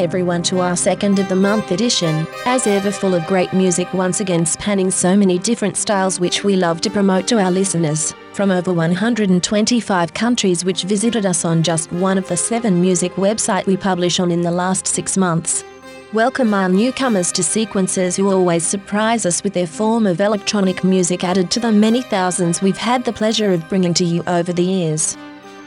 Everyone to our second of the month edition, as ever full of great music once again spanning so many different styles which we love to promote to our listeners, from over 125 countries which visited us on just one of the seven music website we publish on in the last six months. Welcome our newcomers to sequencers who always surprise us with their form of electronic music added to the many thousands we've had the pleasure of bringing to you over the years.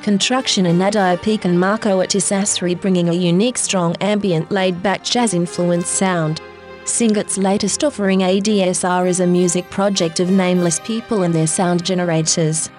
Construction and Nadia Peak and Marco Atisasri bringing a unique, strong, ambient, laid back jazz influenced sound. Singat's latest offering ADSR is a music project of nameless people and their sound generators.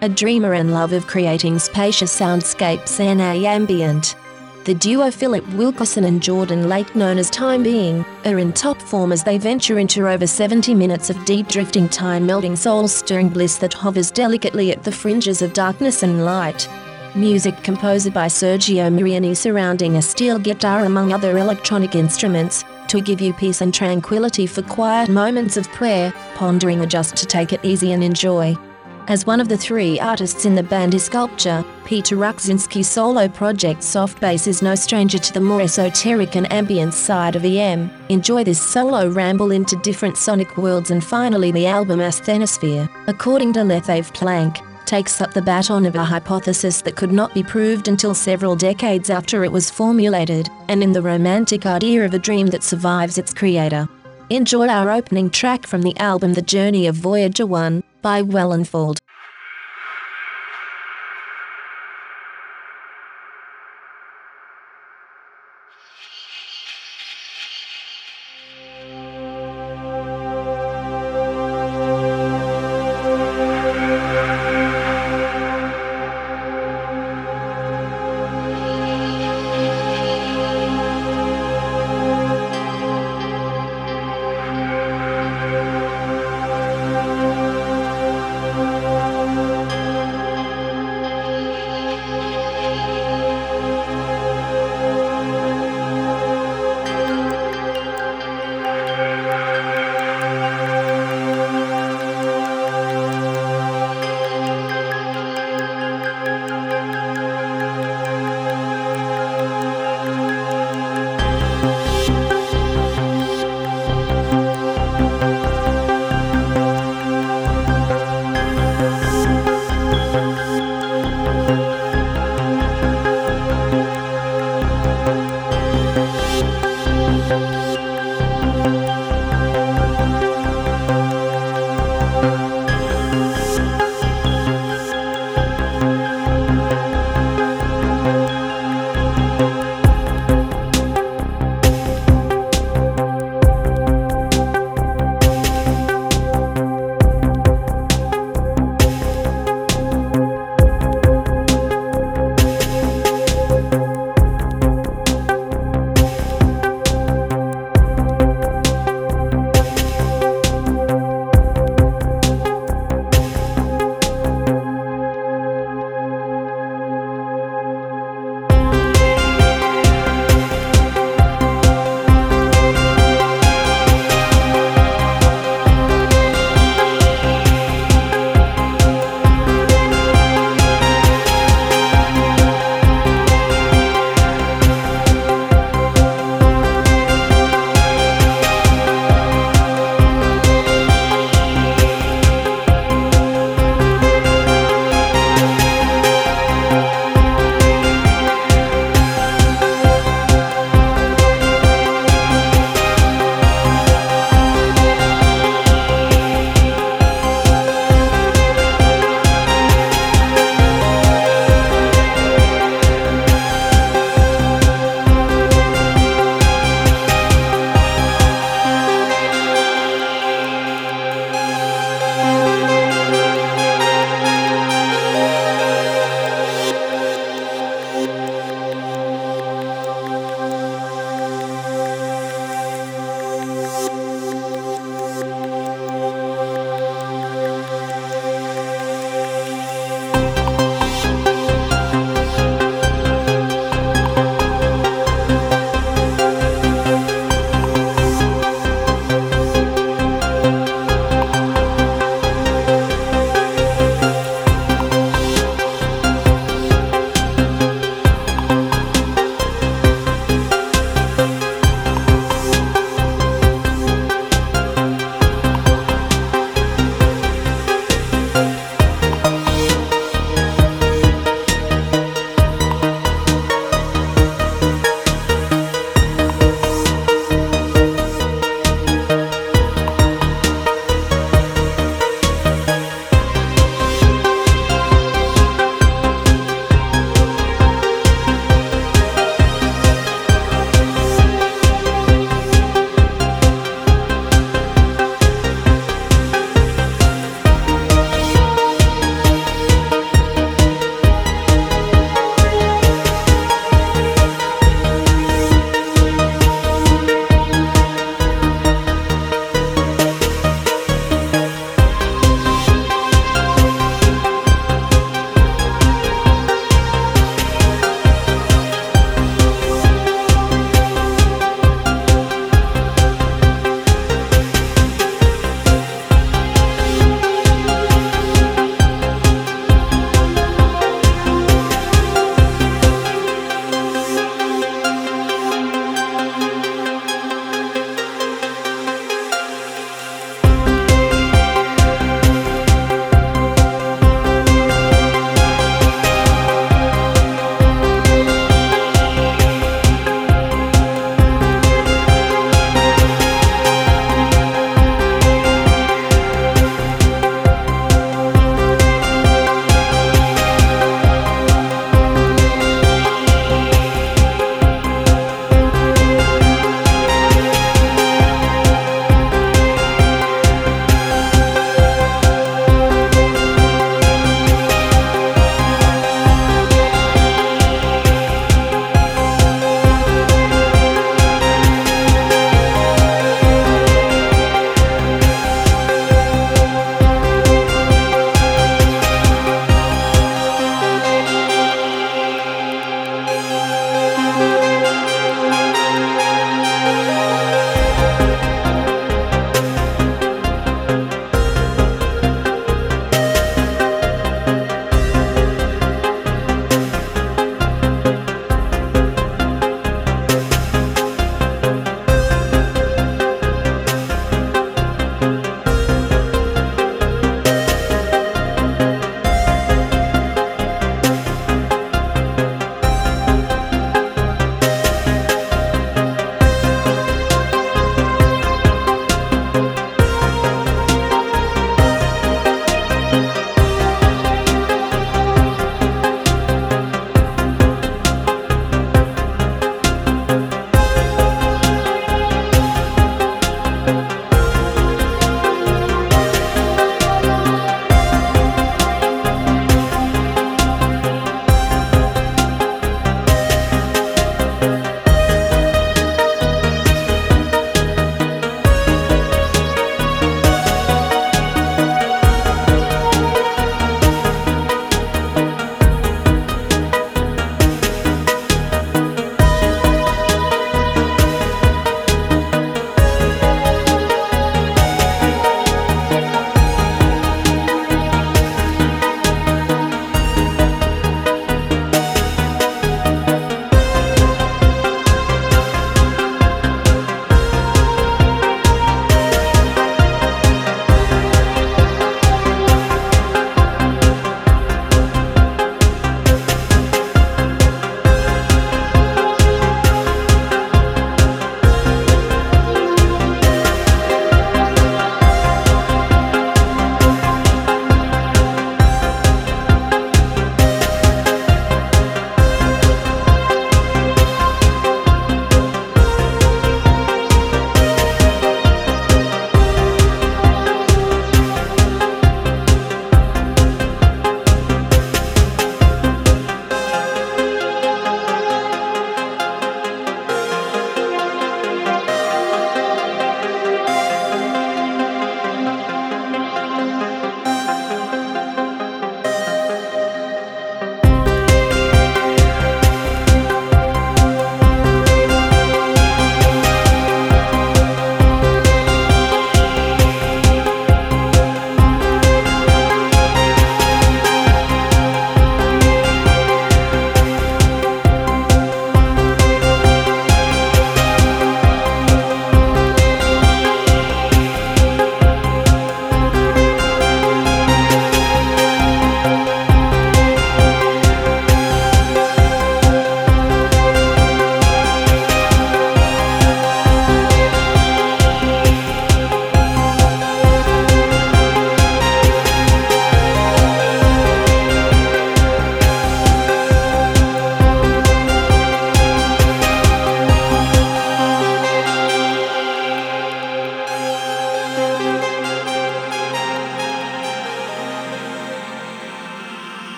A dreamer and love of creating spacious soundscapes and a ambient. The duo Philip Wilkerson and Jordan Lake, known as Time Being, are in top form as they venture into over 70 minutes of deep drifting time melting soul stirring bliss that hovers delicately at the fringes of darkness and light. Music composed by Sergio Mariani surrounding a steel guitar among other electronic instruments, to give you peace and tranquility for quiet moments of prayer, pondering or just to take it easy and enjoy. As one of the three artists in the band is Sculpture, Peter Rukzinski's solo project Soft Bass is no stranger to the more esoteric and ambient side of EM. Enjoy this solo ramble into different sonic worlds and finally the album Asthenosphere, according to Lethave Plank, takes up the baton of a hypothesis that could not be proved until several decades after it was formulated, and in the romantic idea of a dream that survives its creator. Enjoy our opening track from the album The Journey of Voyager 1 by Wellenfeld.